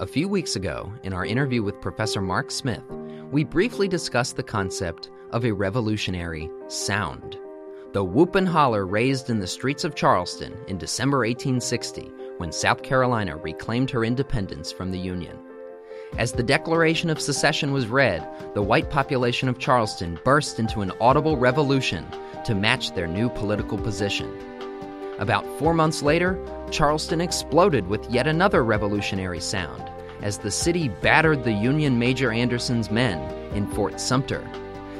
A few weeks ago, in our interview with Professor Mark Smith, we briefly discussed the concept of a revolutionary sound. The whoop and holler raised in the streets of Charleston in December 1860 when South Carolina reclaimed her independence from the Union. As the Declaration of Secession was read, the white population of Charleston burst into an audible revolution to match their new political position. About four months later, Charleston exploded with yet another revolutionary sound as the city battered the Union Major Anderson's men in Fort Sumter.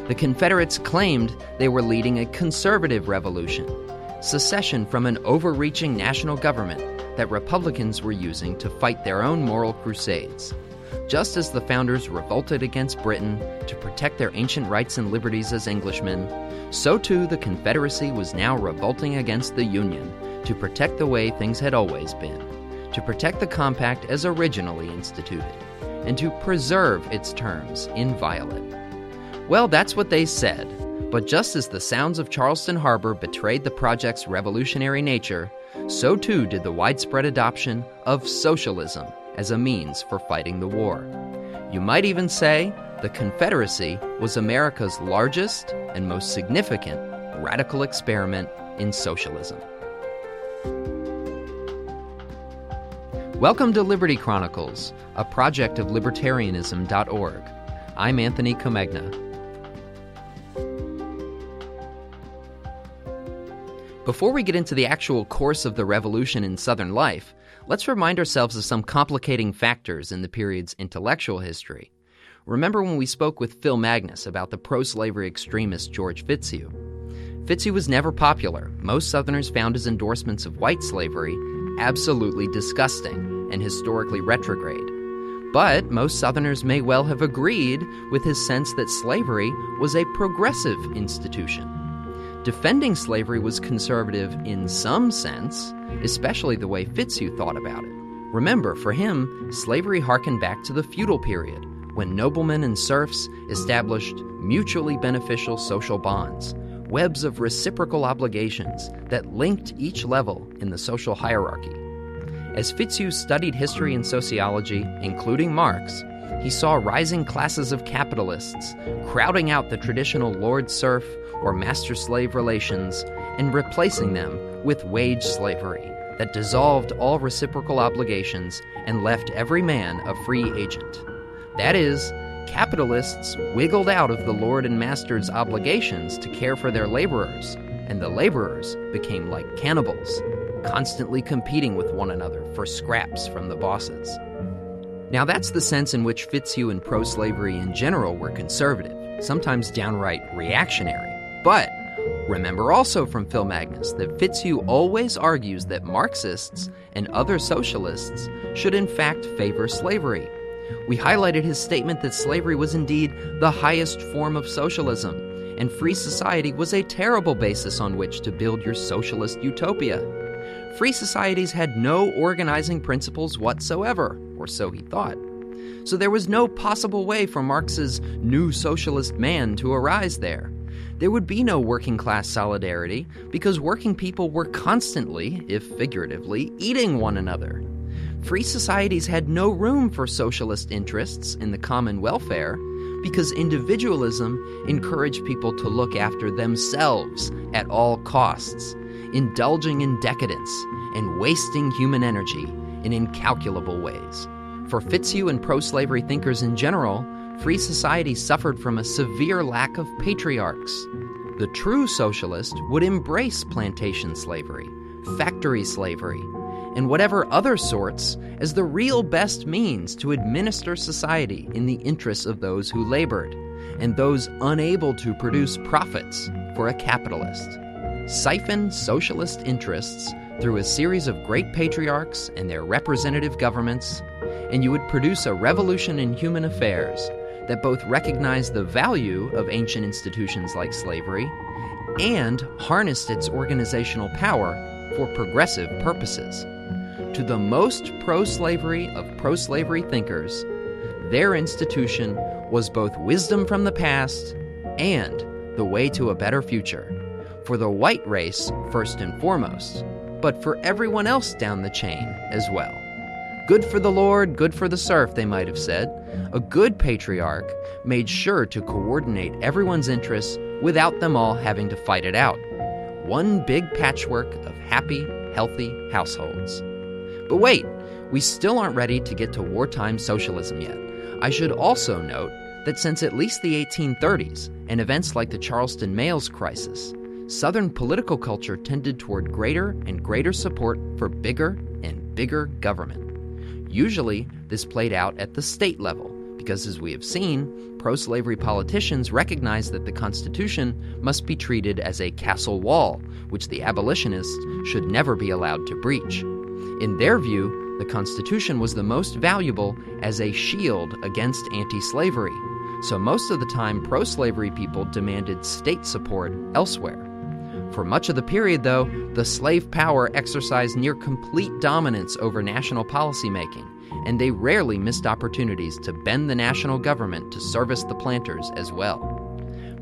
The Confederates claimed they were leading a conservative revolution, secession from an overreaching national government that Republicans were using to fight their own moral crusades. Just as the founders revolted against Britain to protect their ancient rights and liberties as Englishmen, so too the Confederacy was now revolting against the Union to protect the way things had always been, to protect the compact as originally instituted, and to preserve its terms inviolate. Well, that's what they said. But just as the sounds of Charleston Harbor betrayed the project's revolutionary nature, so too did the widespread adoption of socialism as a means for fighting the war. You might even say the Confederacy was America's largest and most significant radical experiment in socialism. Welcome to Liberty Chronicles, a project of libertarianism.org. I'm Anthony Comegna. Before we get into the actual course of the revolution in Southern life, let's remind ourselves of some complicating factors in the period's intellectual history. Remember when we spoke with Phil Magness about the pro slavery extremist George Fitzhugh? Fitzhugh was never popular. Most Southerners found his endorsements of white slavery absolutely disgusting and historically retrograde. But most Southerners may well have agreed with his sense that slavery was a progressive institution. Defending slavery was conservative in some sense, especially the way Fitzhugh thought about it. Remember, for him, slavery harkened back to the feudal period, when noblemen and serfs established mutually beneficial social bonds, webs of reciprocal obligations that linked each level in the social hierarchy. As Fitzhugh studied history and sociology, including Marx, he saw rising classes of capitalists crowding out the traditional lord serf or master slave relations and replacing them with wage slavery that dissolved all reciprocal obligations and left every man a free agent. That is, capitalists wiggled out of the lord and master's obligations to care for their laborers, and the laborers became like cannibals, constantly competing with one another for scraps from the bosses. Now, that's the sense in which Fitzhugh and pro slavery in general were conservative, sometimes downright reactionary. But remember also from Phil Magness that Fitzhugh always argues that Marxists and other socialists should in fact favor slavery. We highlighted his statement that slavery was indeed the highest form of socialism, and free society was a terrible basis on which to build your socialist utopia. Free societies had no organizing principles whatsoever, or so he thought. So there was no possible way for Marx's new socialist man to arise there there would be no working class solidarity because working people were constantly, if figuratively, eating one another. Free societies had no room for socialist interests in the common welfare because individualism encouraged people to look after themselves at all costs, indulging in decadence and wasting human energy in incalculable ways. For Fitzhugh and pro slavery thinkers in general, free society suffered from a severe lack of patriarchs. The true socialist would embrace plantation slavery, factory slavery, and whatever other sorts as the real best means to administer society in the interests of those who labored and those unable to produce profits for a capitalist. Siphon socialist interests through a series of great patriarchs and their representative governments, and you would produce a revolution in human affairs that both recognized the value of ancient institutions like slavery and harnessed its organizational power for progressive purposes. To the most pro slavery of pro slavery thinkers, their institution was both wisdom from the past and the way to a better future. For the white race, first and foremost, but for everyone else down the chain as well. Good for the Lord, good for the serf, they might have said. A good patriarch made sure to coordinate everyone's interests without them all having to fight it out. One big patchwork of happy, healthy households. But wait, we still aren't ready to get to wartime socialism yet. I should also note that since at least the 1830s and events like the Charleston Mails crisis, Southern political culture tended toward greater and greater support for bigger and bigger government. Usually, this played out at the state level, because as we have seen, pro slavery politicians recognized that the Constitution must be treated as a castle wall, which the abolitionists should never be allowed to breach. In their view, the Constitution was the most valuable as a shield against anti slavery, so most of the time pro slavery people demanded state support elsewhere. For much of the period, though, the slave power exercised near complete dominance over national policymaking, and they rarely missed opportunities to bend the national government to service the planters as well.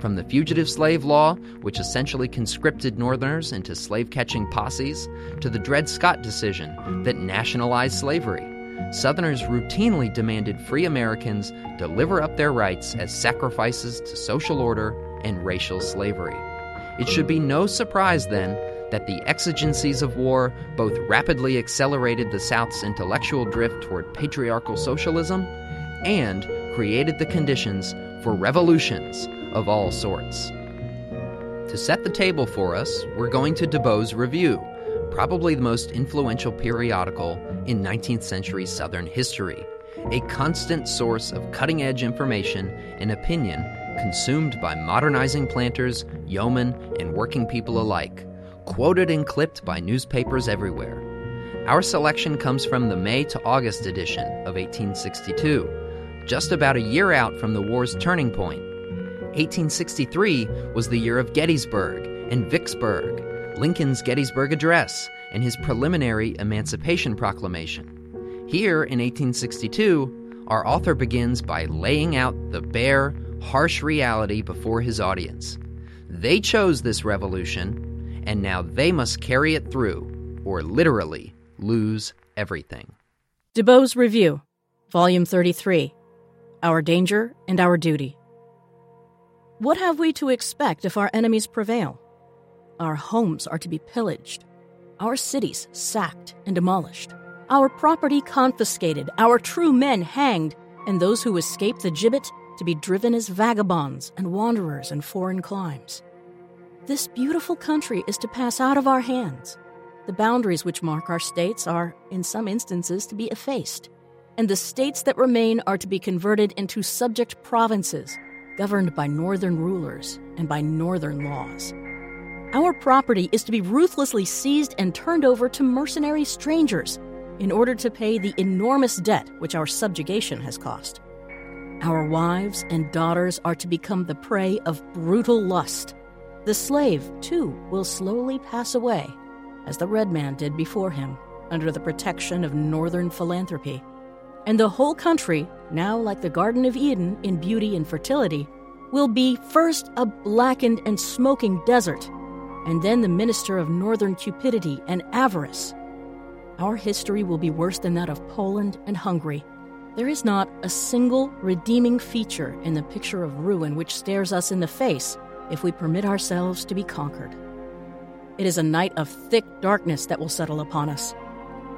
From the fugitive slave law, which essentially conscripted Northerners into slave catching posses, to the Dred Scott decision that nationalized slavery, Southerners routinely demanded free Americans deliver up their rights as sacrifices to social order and racial slavery. It should be no surprise, then, that the exigencies of war both rapidly accelerated the South's intellectual drift toward patriarchal socialism and created the conditions for revolutions of all sorts. To set the table for us, we're going to DeBow's Review, probably the most influential periodical in 19th century Southern history, a constant source of cutting edge information and opinion consumed by modernizing planters, yeomen, and working people alike, quoted and clipped by newspapers everywhere. Our selection comes from the May to August edition of 1862, just about a year out from the war's turning point. 1863 was the year of Gettysburg and Vicksburg, Lincoln's Gettysburg Address, and his preliminary Emancipation Proclamation. Here in 1862, our author begins by laying out the bare, harsh reality before his audience. They chose this revolution, and now they must carry it through, or literally lose everything. DeBow's Review, Volume 33 Our Danger and Our Duty. What have we to expect if our enemies prevail? Our homes are to be pillaged, our cities sacked and demolished, our property confiscated, our true men hanged, and those who escape the gibbet to be driven as vagabonds and wanderers in foreign climes. This beautiful country is to pass out of our hands. The boundaries which mark our states are, in some instances, to be effaced, and the states that remain are to be converted into subject provinces, governed by northern rulers and by northern laws. Our property is to be ruthlessly seized and turned over to mercenary strangers in order to pay the enormous debt which our subjugation has cost. Our wives and daughters are to become the prey of brutal lust. The slave, too, will slowly pass away, as the red man did before him, under the protection of northern philanthropy. And the whole country, now like the Garden of Eden in beauty and fertility, will be first a blackened and smoking desert, and then the minister of northern cupidity and avarice. Our history will be worse than that of Poland and Hungary there is not a single redeeming feature in the picture of ruin which stares us in the face if we permit ourselves to be conquered. It is a night of thick darkness that will settle upon us.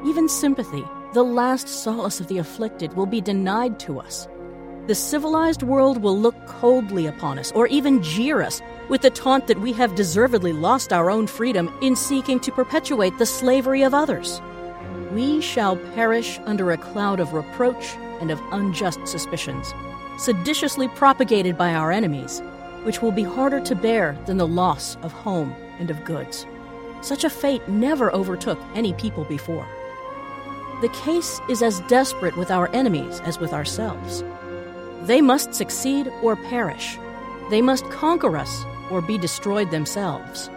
Even sympathy, the last solace of the afflicted, will be denied to us. The civilized world will look coldly upon us or even jeer us with the taunt that we have deservedly lost our own freedom in seeking to perpetuate the slavery of others. We shall perish under a cloud of reproach and of unjust suspicions, seditiously propagated by our enemies, which will be harder to bear than the loss of home and of goods. Such a fate never overtook any people before. The case is as desperate with our enemies as with ourselves. They must succeed or perish. They must conquer us or be destroyed themselves.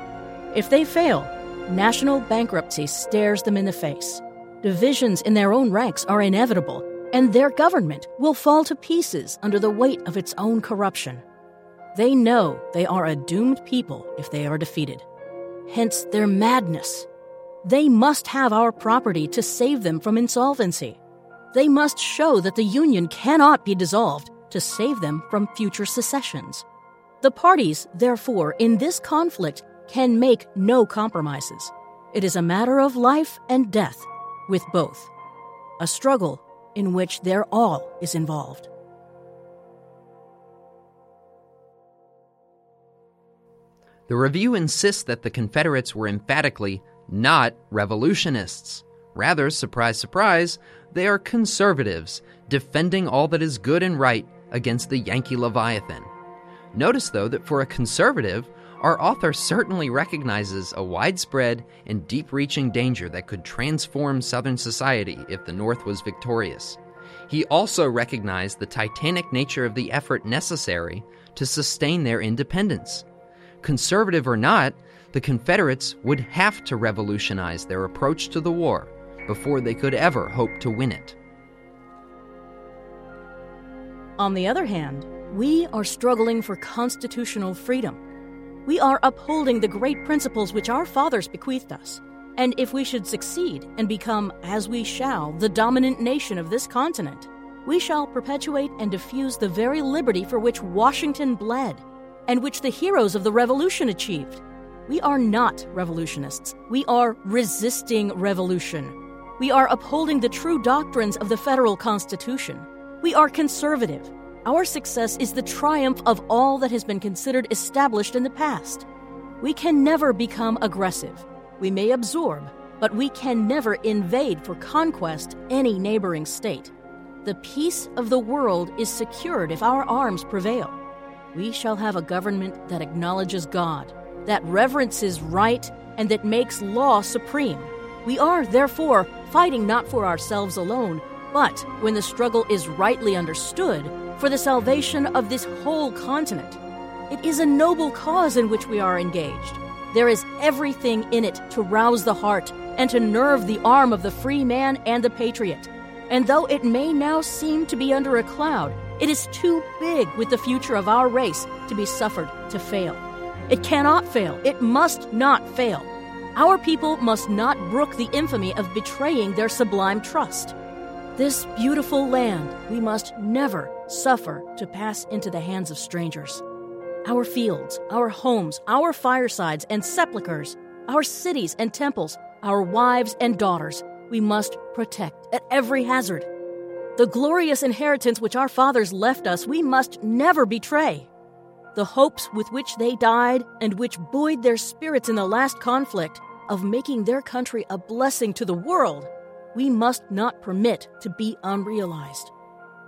If they fail, national bankruptcy stares them in the face. Divisions in their own ranks are inevitable, and their government will fall to pieces under the weight of its own corruption. They know they are a doomed people if they are defeated. Hence their madness. They must have our property to save them from insolvency. They must show that the Union cannot be dissolved to save them from future secessions. The parties, therefore, in this conflict can make no compromises. It is a matter of life and death with both, a struggle in which their all is involved. The review insists that the Confederates were emphatically not revolutionists. Rather, surprise, surprise, they are conservatives, defending all that is good and right against the Yankee Leviathan. Notice, though, that for a conservative, our author certainly recognizes a widespread and deep reaching danger that could transform Southern society if the North was victorious. He also recognized the titanic nature of the effort necessary to sustain their independence. Conservative or not, the Confederates would have to revolutionize their approach to the war before they could ever hope to win it. On the other hand, we are struggling for constitutional freedom. We are upholding the great principles which our fathers bequeathed us. And if we should succeed and become, as we shall, the dominant nation of this continent, we shall perpetuate and diffuse the very liberty for which Washington bled and which the heroes of the Revolution achieved. We are not revolutionists. We are resisting revolution. We are upholding the true doctrines of the federal Constitution. We are conservative. Our success is the triumph of all that has been considered established in the past. We can never become aggressive. We may absorb, but we can never invade for conquest any neighboring state. The peace of the world is secured if our arms prevail. We shall have a government that acknowledges God, that reverences right, and that makes law supreme. We are, therefore, fighting not for ourselves alone, but, when the struggle is rightly understood, for the salvation of this whole continent. It is a noble cause in which we are engaged. There is everything in it to rouse the heart and to nerve the arm of the free man and the patriot. And though it may now seem to be under a cloud, it is too big with the future of our race to be suffered to fail. It cannot fail. It must not fail. Our people must not brook the infamy of betraying their sublime trust. This beautiful land we must never suffer to pass into the hands of strangers. Our fields, our homes, our firesides and sepulchres, our cities and temples, our wives and daughters, we must protect at every hazard. The glorious inheritance which our fathers left us, we must never betray. The hopes with which they died and which buoyed their spirits in the last conflict of making their country a blessing to the world we must not permit to be unrealized.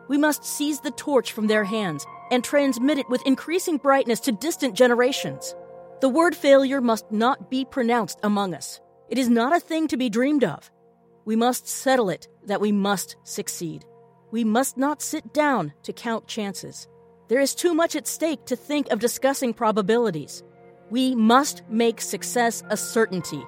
We must seize the torch from their hands and transmit it with increasing brightness to distant generations. The word failure must not be pronounced among us. It is not a thing to be dreamed of. We must settle it that we must succeed. We must not sit down to count chances. There is too much at stake to think of discussing probabilities. We must make success a certainty.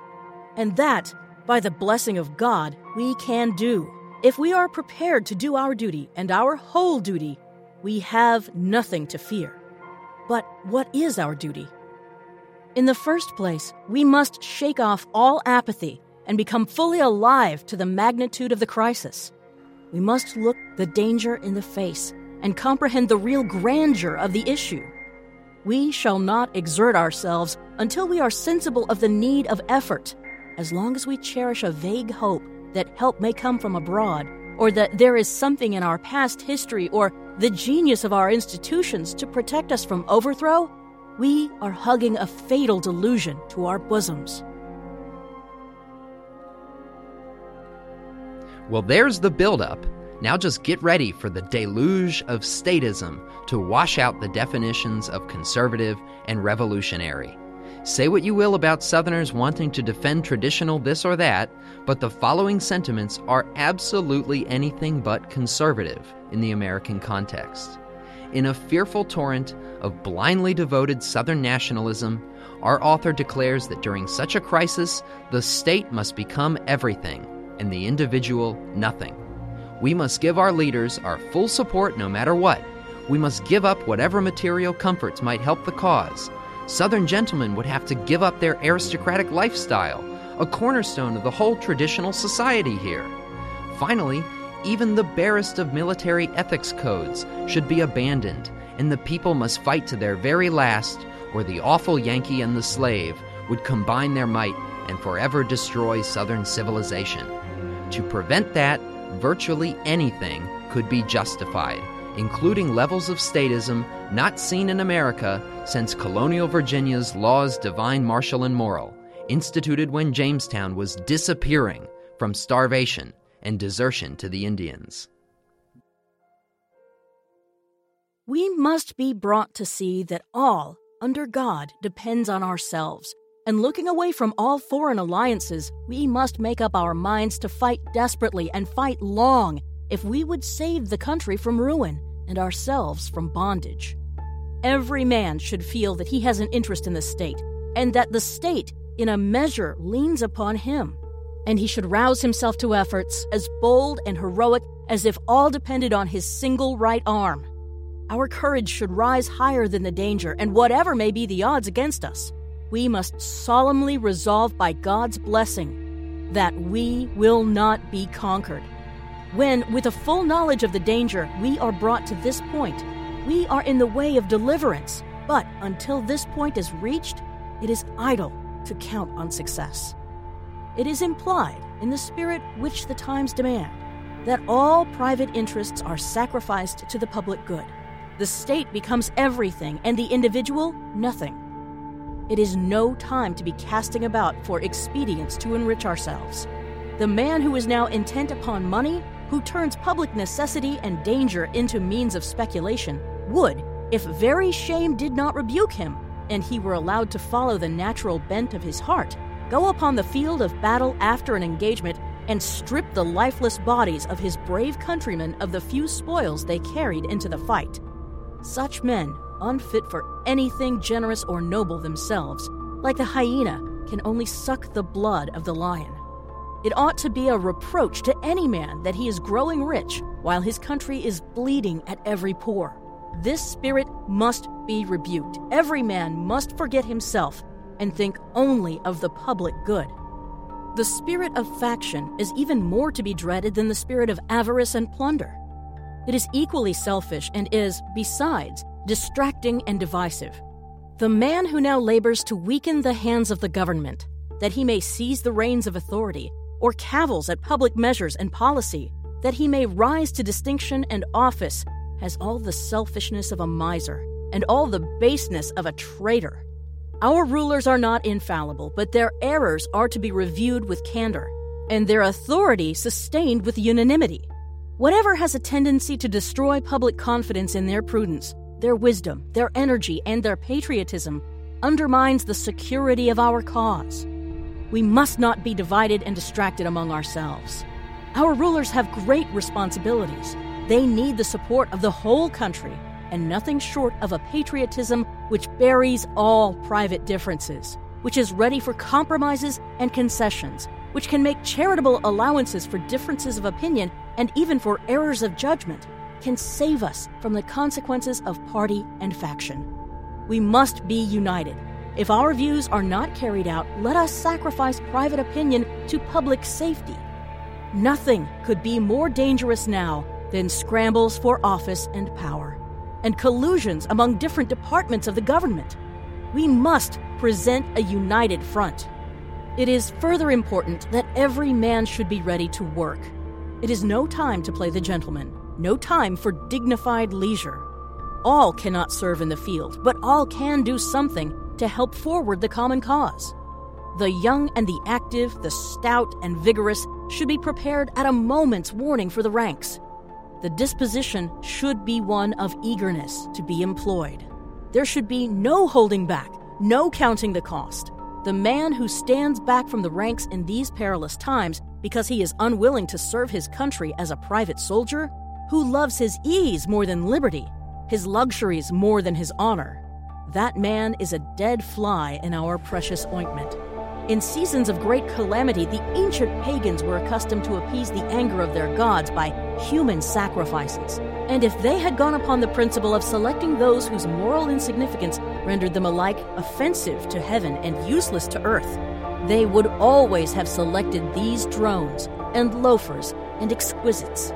And that by the blessing of God, we can do. If we are prepared to do our duty and our whole duty, we have nothing to fear. But what is our duty? In the first place, we must shake off all apathy and become fully alive to the magnitude of the crisis. We must look the danger in the face and comprehend the real grandeur of the issue. We shall not exert ourselves until we are sensible of the need of effort as long as we cherish a vague hope that help may come from abroad, or that there is something in our past history or the genius of our institutions to protect us from overthrow, we are hugging a fatal delusion to our bosoms. Well, there's the buildup. Now just get ready for the deluge of statism to wash out the definitions of conservative and revolutionary. Say what you will about Southerners wanting to defend traditional this or that, but the following sentiments are absolutely anything but conservative in the American context. In a fearful torrent of blindly devoted Southern nationalism, our author declares that during such a crisis, the state must become everything and the individual nothing. We must give our leaders our full support no matter what. We must give up whatever material comforts might help the cause Southern gentlemen would have to give up their aristocratic lifestyle, a cornerstone of the whole traditional society here. Finally, even the barest of military ethics codes should be abandoned, and the people must fight to their very last, or the awful Yankee and the slave would combine their might and forever destroy Southern civilization. To prevent that, virtually anything could be justified, including levels of statism not seen in America since colonial Virginia's laws divine, martial, and moral, instituted when Jamestown was disappearing from starvation and desertion to the Indians. We must be brought to see that all, under God, depends on ourselves. And looking away from all foreign alliances, we must make up our minds to fight desperately and fight long if we would save the country from ruin and ourselves from bondage. Every man should feel that he has an interest in the state, and that the state, in a measure, leans upon him and he should rouse himself to efforts as bold and heroic as if all depended on his single right arm. Our courage should rise higher than the danger, and whatever may be the odds against us, we must solemnly resolve by God's blessing that we will not be conquered. When, with a full knowledge of the danger, we are brought to this point, we are in the way of deliverance. But until this point is reached, it is idle to count on success. It is implied, in the spirit which the times demand, that all private interests are sacrificed to the public good. The state becomes everything, and the individual, nothing. It is no time to be casting about for expedients to enrich ourselves. The man who is now intent upon money, who turns public necessity and danger into means of speculation, would, if very shame did not rebuke him, and he were allowed to follow the natural bent of his heart, go upon the field of battle after an engagement and strip the lifeless bodies of his brave countrymen of the few spoils they carried into the fight. Such men, unfit for anything generous or noble themselves, like the hyena, can only suck the blood of the lion. It ought to be a reproach to any man that he is growing rich while his country is bleeding at every pore. This spirit must be rebuked. Every man must forget himself and think only of the public good. The spirit of faction is even more to be dreaded than the spirit of avarice and plunder. It is equally selfish and is, besides, distracting and divisive. The man who now labors to weaken the hands of the government, that he may seize the reins of authority, or cavils at public measures and policy, that he may rise to distinction and office, has all the selfishness of a miser and all the baseness of a traitor. Our rulers are not infallible, but their errors are to be reviewed with candor, and their authority sustained with unanimity. Whatever has a tendency to destroy public confidence in their prudence, their wisdom, their energy, and their patriotism undermines the security of our cause. We must not be divided and distracted among ourselves. Our rulers have great responsibilities. They need the support of the whole country and nothing short of a patriotism which buries all private differences, which is ready for compromises and concessions, which can make charitable allowances for differences of opinion and even for errors of judgment, can save us from the consequences of party and faction. We must be united. If our views are not carried out, let us sacrifice private opinion to public safety. Nothing could be more dangerous now than scrambles for office and power and collusions among different departments of the government. We must present a united front. It is further important that every man should be ready to work. It is no time to play the gentleman, no time for dignified leisure. All cannot serve in the field, but all can do something to help forward the common cause. The young and the active, the stout and vigorous, should be prepared at a moment's warning for the ranks. The disposition should be one of eagerness to be employed. There should be no holding back, no counting the cost. The man who stands back from the ranks in these perilous times because he is unwilling to serve his country as a private soldier, who loves his ease more than liberty, his luxuries more than his honor, that man is a dead fly in our precious ointment. In seasons of great calamity, the ancient pagans were accustomed to appease the anger of their gods by human sacrifices. And if they had gone upon the principle of selecting those whose moral insignificance rendered them alike offensive to heaven and useless to earth, they would always have selected these drones and loafers and exquisites.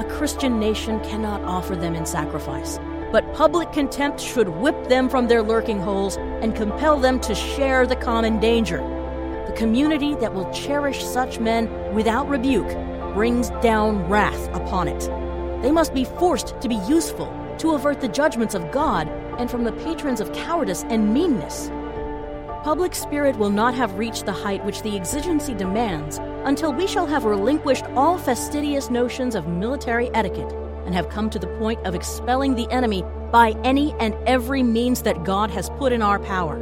A Christian nation cannot offer them in sacrifice. But public contempt should whip them from their lurking holes and compel them to share the common danger. The community that will cherish such men without rebuke brings down wrath upon it. They must be forced to be useful to avert the judgments of God and from the patrons of cowardice and meanness. Public spirit will not have reached the height which the exigency demands until we shall have relinquished all fastidious notions of military etiquette and have come to the point of expelling the enemy by any and every means that God has put in our power.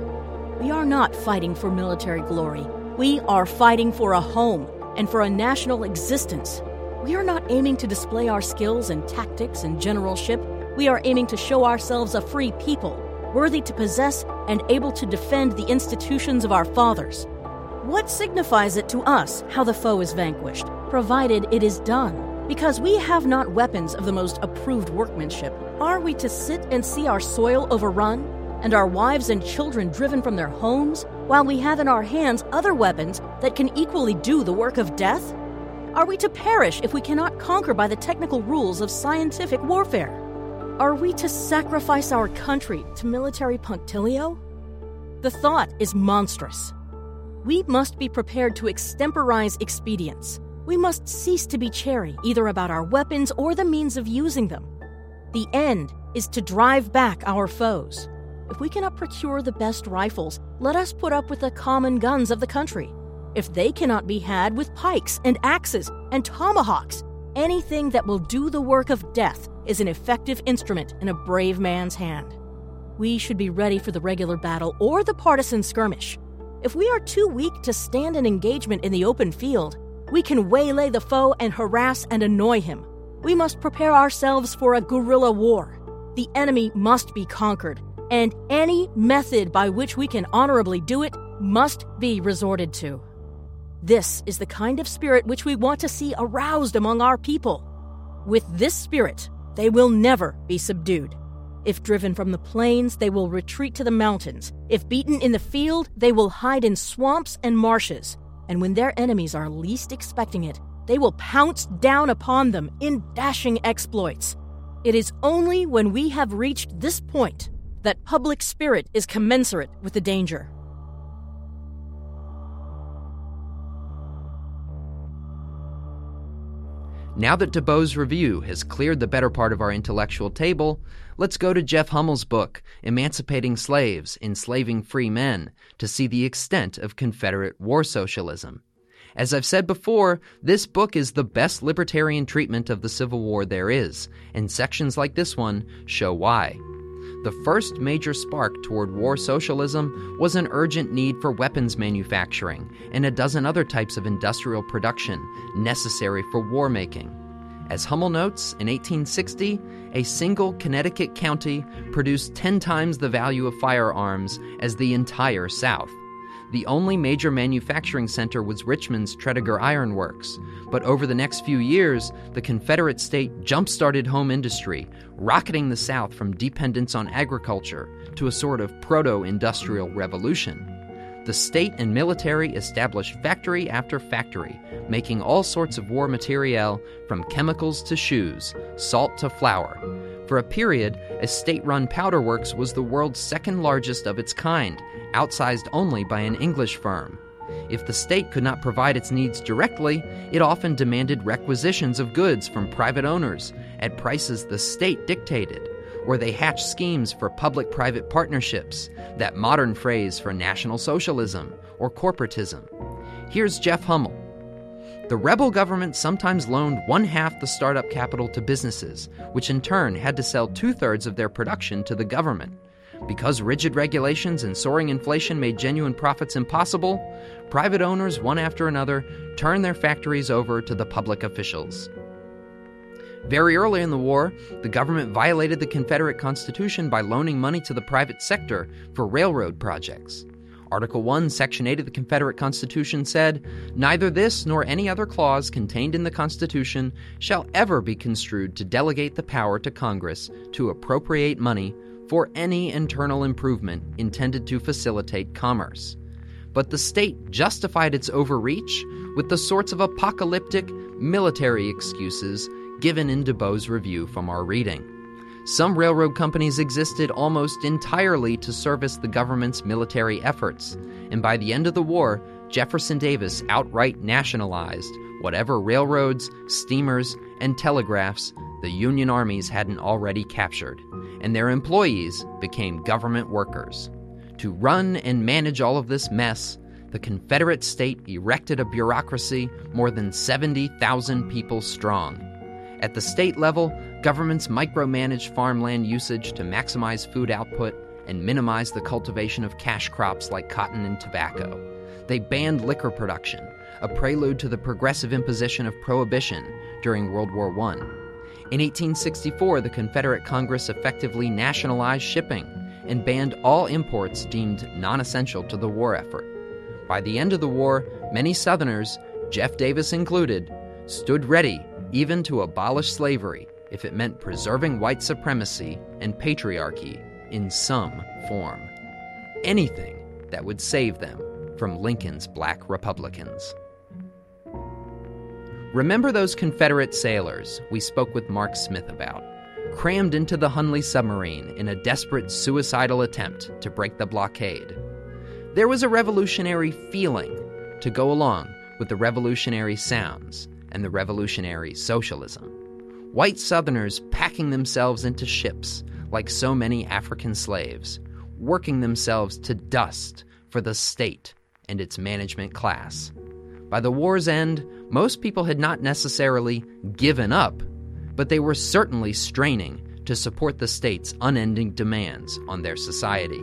We are not fighting for military glory. We are fighting for a home and for a national existence. We are not aiming to display our skills and tactics and generalship. We are aiming to show ourselves a free people worthy to possess and able to defend the institutions of our fathers. What signifies it to us how the foe is vanquished, provided it is done? Because we have not weapons of the most approved workmanship, are we to sit and see our soil overrun, and our wives and children driven from their homes, while we have in our hands other weapons that can equally do the work of death? Are we to perish if we cannot conquer by the technical rules of scientific warfare? Are we to sacrifice our country to military punctilio? The thought is monstrous. We must be prepared to extemporize expedients. We must cease to be chary either about our weapons or the means of using them. The end is to drive back our foes. If we cannot procure the best rifles, let us put up with the common guns of the country. If they cannot be had, with pikes and axes and tomahawks, anything that will do the work of death is an effective instrument in a brave man's hand. We should be ready for the regular battle or the partisan skirmish. If we are too weak to stand an engagement in the open field, we can waylay the foe and harass and annoy him. We must prepare ourselves for a guerrilla war. The enemy must be conquered, and any method by which we can honorably do it must be resorted to. This is the kind of spirit which we want to see aroused among our people. With this spirit, they will never be subdued. If driven from the plains, they will retreat to the mountains. If beaten in the field, they will hide in swamps and marshes. And when their enemies are least expecting it, they will pounce down upon them in dashing exploits. It is only when we have reached this point that public spirit is commensurate with the danger. Now that DeBow's review has cleared the better part of our intellectual table, let's go to Jeff Hummel's book, Emancipating Slaves, Enslaving Free Men, to see the extent of Confederate war socialism. As I've said before, this book is the best libertarian treatment of the Civil War there is, and sections like this one show why. The first major spark toward war socialism was an urgent need for weapons manufacturing and a dozen other types of industrial production necessary for war making. As Hummel notes, in 1860, a single Connecticut county produced 10 times the value of firearms as the entire South. The only major manufacturing center was Richmond's Tredegar Iron Works, but over the next few years, the Confederate state jump started home industry, rocketing the South from dependence on agriculture to a sort of proto industrial revolution. The state and military established factory after factory, making all sorts of war materiel from chemicals to shoes, salt to flour. For a period, a state run powder works was the world's second largest of its kind, outsized only by an English firm. If the state could not provide its needs directly, it often demanded requisitions of goods from private owners at prices the state dictated or they hatch schemes for public private partnerships, that modern phrase for National Socialism or corporatism. Here's Jeff Hummel. The rebel government sometimes loaned one half the startup capital to businesses, which in turn had to sell two thirds of their production to the government. Because rigid regulations and soaring inflation made genuine profits impossible, private owners, one after another, turned their factories over to the public officials. Very early in the war, the government violated the Confederate Constitution by loaning money to the private sector for railroad projects. Article 1, Section 8 of the Confederate Constitution said, Neither this nor any other clause contained in the Constitution shall ever be construed to delegate the power to Congress to appropriate money for any internal improvement intended to facilitate commerce. But the state justified its overreach with the sorts of apocalyptic military excuses given in DeBow's review from our reading. Some railroad companies existed almost entirely to service the government's military efforts, and by the end of the war, Jefferson Davis outright nationalized whatever railroads, steamers, and telegraphs the Union armies hadn't already captured, and their employees became government workers. To run and manage all of this mess, the Confederate state erected a bureaucracy more than 70,000 people strong. At the state level, governments micromanage farmland usage to maximize food output and minimize the cultivation of cash crops like cotton and tobacco. They banned liquor production, a prelude to the progressive imposition of prohibition during World War I. In 1864, the Confederate Congress effectively nationalized shipping and banned all imports deemed non essential to the war effort. By the end of the war, many Southerners, Jeff Davis included, stood ready even to abolish slavery if it meant preserving white supremacy and patriarchy in some form. Anything that would save them from Lincoln's black Republicans. Remember those Confederate sailors we spoke with Mark Smith about, crammed into the Hunley submarine in a desperate suicidal attempt to break the blockade? There was a revolutionary feeling to go along with the revolutionary sounds and the revolutionary socialism. White Southerners packing themselves into ships like so many African slaves, working themselves to dust for the state and its management class. By the war's end, most people had not necessarily given up, but they were certainly straining to support the state's unending demands on their society.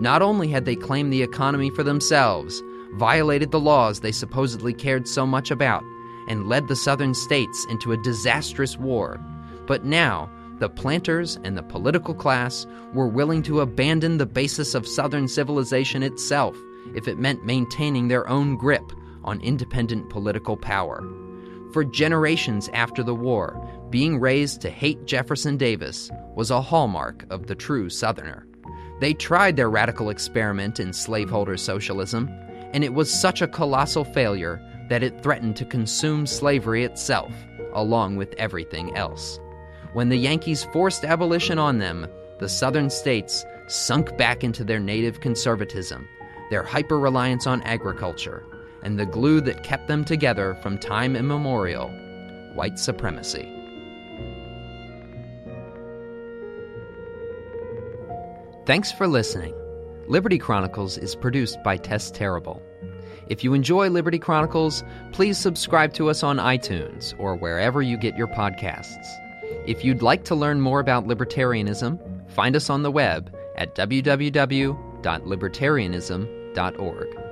Not only had they claimed the economy for themselves, violated the laws they supposedly cared so much about, and led the southern states into a disastrous war, but now the planters and the political class were willing to abandon the basis of southern civilization itself if it meant maintaining their own grip on independent political power. For generations after the war, being raised to hate Jefferson Davis was a hallmark of the true Southerner. They tried their radical experiment in slaveholder socialism, and it was such a colossal failure that it threatened to consume slavery itself, along with everything else. When the Yankees forced abolition on them, the Southern states sunk back into their native conservatism, their hyper reliance on agriculture, and the glue that kept them together from time immemorial white supremacy. Thanks for listening. Liberty Chronicles is produced by Tess Terrible. If you enjoy Liberty Chronicles, please subscribe to us on iTunes or wherever you get your podcasts. If you'd like to learn more about libertarianism, find us on the web at www.libertarianism.org.